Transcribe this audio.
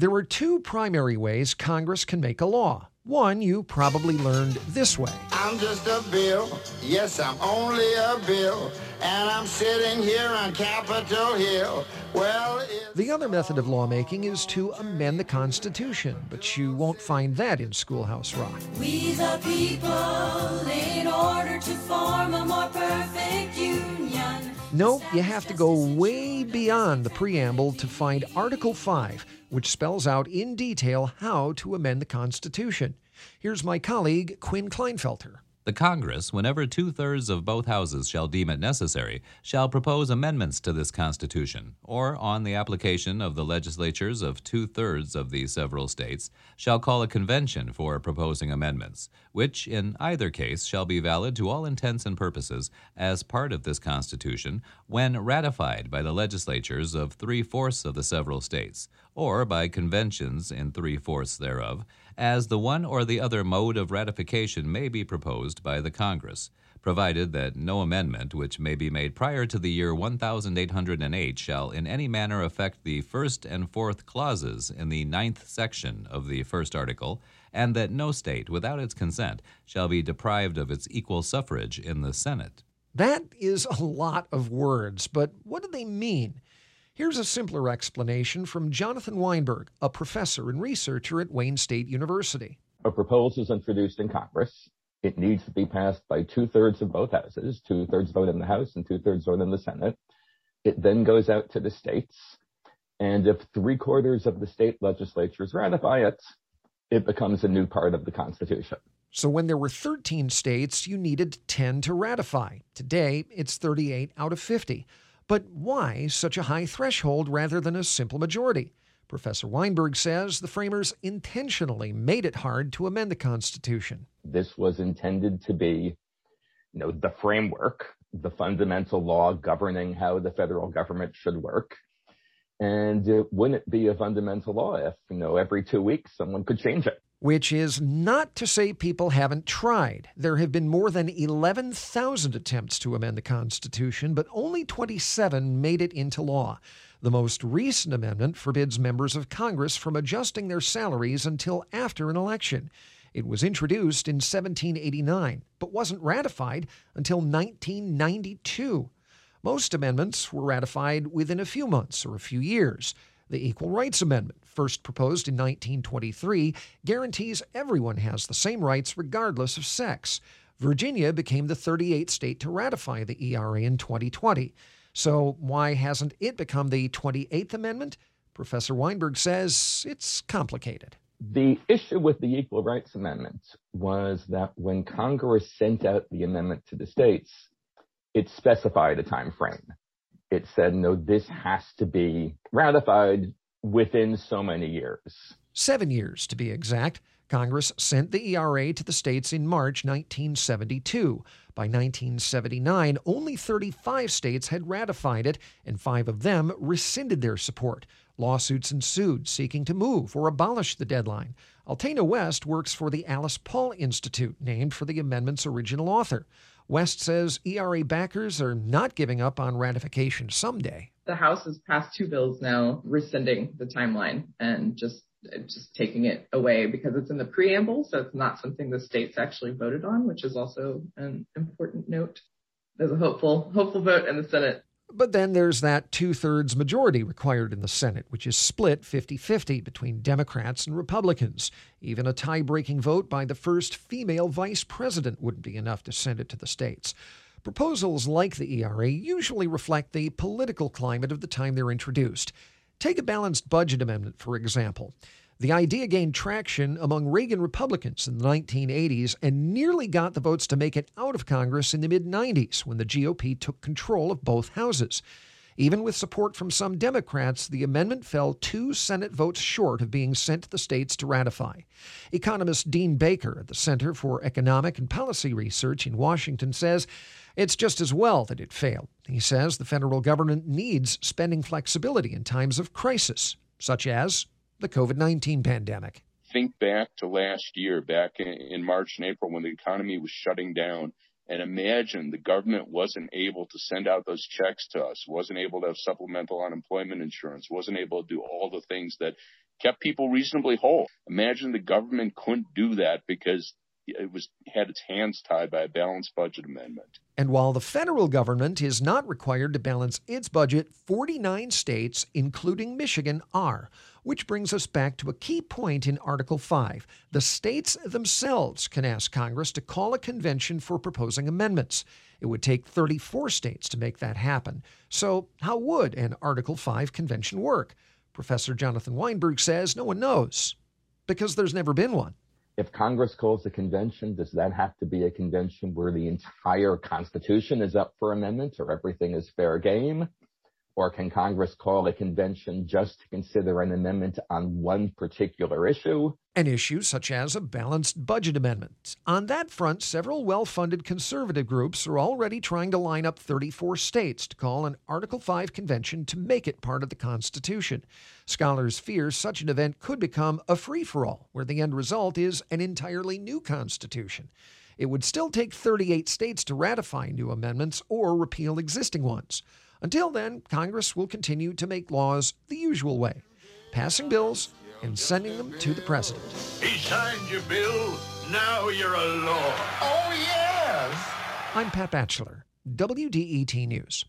There are two primary ways Congress can make a law. One you probably learned this way I'm just a bill. Yes, I'm only a bill. And I'm sitting here on Capitol Hill. Well, The other method of lawmaking is to amend the Constitution, but you won't find that in Schoolhouse Rock. We the people, in order to form a more perfect union. Nope, you have to go way beyond the preamble to find Article 5, which spells out in detail how to amend the Constitution. Here's my colleague, Quinn Klinefelter. The Congress, whenever two thirds of both houses shall deem it necessary, shall propose amendments to this Constitution, or, on the application of the legislatures of two thirds of the several states, shall call a convention for proposing amendments, which, in either case, shall be valid to all intents and purposes as part of this Constitution when ratified by the legislatures of three fourths of the several states, or by conventions in three fourths thereof, as the one or the other mode of ratification may be proposed by the Congress, provided that no amendment which may be made prior to the year 1808 shall in any manner affect the first and fourth clauses in the ninth section of the first article, and that no state, without its consent, shall be deprived of its equal suffrage in the Senate. That is a lot of words, but what do they mean? Here's a simpler explanation from Jonathan Weinberg, a professor and researcher at Wayne State University. a proposal is introduced in Congress. It needs to be passed by two thirds of both houses, two thirds vote in the House and two thirds vote in the Senate. It then goes out to the states. And if three quarters of the state legislatures ratify it, it becomes a new part of the Constitution. So when there were 13 states, you needed 10 to ratify. Today, it's 38 out of 50. But why such a high threshold rather than a simple majority? Professor Weinberg says the framers intentionally made it hard to amend the Constitution. This was intended to be, you know, the framework, the fundamental law governing how the federal government should work. And it wouldn't be a fundamental law if, you know, every two weeks someone could change it. Which is not to say people haven't tried. There have been more than 11,000 attempts to amend the Constitution, but only 27 made it into law. The most recent amendment forbids members of Congress from adjusting their salaries until after an election. It was introduced in 1789, but wasn't ratified until 1992. Most amendments were ratified within a few months or a few years. The Equal Rights Amendment, first proposed in 1923, guarantees everyone has the same rights regardless of sex. Virginia became the 38th state to ratify the ERA in 2020. So, why hasn't it become the 28th Amendment? Professor Weinberg says it's complicated. The issue with the Equal Rights Amendment was that when Congress sent out the amendment to the states, it specified a time frame. It said, no, this has to be ratified within so many years. Seven years, to be exact. Congress sent the ERA to the states in March 1972. By 1979, only 35 states had ratified it, and five of them rescinded their support. Lawsuits ensued seeking to move or abolish the deadline. Altena West works for the Alice Paul Institute, named for the amendment's original author. West says ERA backers are not giving up on ratification someday. the House has passed two bills now rescinding the timeline and just just taking it away because it's in the preamble, so it's not something the states actually voted on, which is also an important note. There's a hopeful hopeful vote in the Senate. But then there's that two thirds majority required in the Senate, which is split 50 50 between Democrats and Republicans. Even a tie breaking vote by the first female vice president wouldn't be enough to send it to the states. Proposals like the ERA usually reflect the political climate of the time they're introduced. Take a balanced budget amendment, for example. The idea gained traction among Reagan Republicans in the 1980s and nearly got the votes to make it out of Congress in the mid 90s when the GOP took control of both houses. Even with support from some Democrats, the amendment fell two Senate votes short of being sent to the states to ratify. Economist Dean Baker at the Center for Economic and Policy Research in Washington says it's just as well that it failed. He says the federal government needs spending flexibility in times of crisis, such as the COVID 19 pandemic. think back to last year, back in, in March and April when the economy was shutting down, and imagine the government wasn't able to send out those checks to us, wasn't able to have supplemental unemployment insurance, wasn't able to do all the things that kept people reasonably whole. Imagine the government couldn't do that because it was had its hands tied by a balanced budget amendment. And while the federal government is not required to balance its budget, 49 states, including Michigan, are. Which brings us back to a key point in Article 5. The states themselves can ask Congress to call a convention for proposing amendments. It would take 34 states to make that happen. So, how would an Article 5 convention work? Professor Jonathan Weinberg says no one knows because there's never been one. If Congress calls a convention, does that have to be a convention where the entire Constitution is up for amendment or everything is fair game? Or can Congress call a convention just to consider an amendment on one particular issue? An issue such as a balanced budget amendment. On that front, several well funded conservative groups are already trying to line up 34 states to call an Article 5 convention to make it part of the Constitution. Scholars fear such an event could become a free for all, where the end result is an entirely new Constitution. It would still take 38 states to ratify new amendments or repeal existing ones. Until then, Congress will continue to make laws the usual way, passing bills and sending them to the president. He signed your bill. Now you're a law. Oh, yes. I'm Pat Batchelor, WDET News.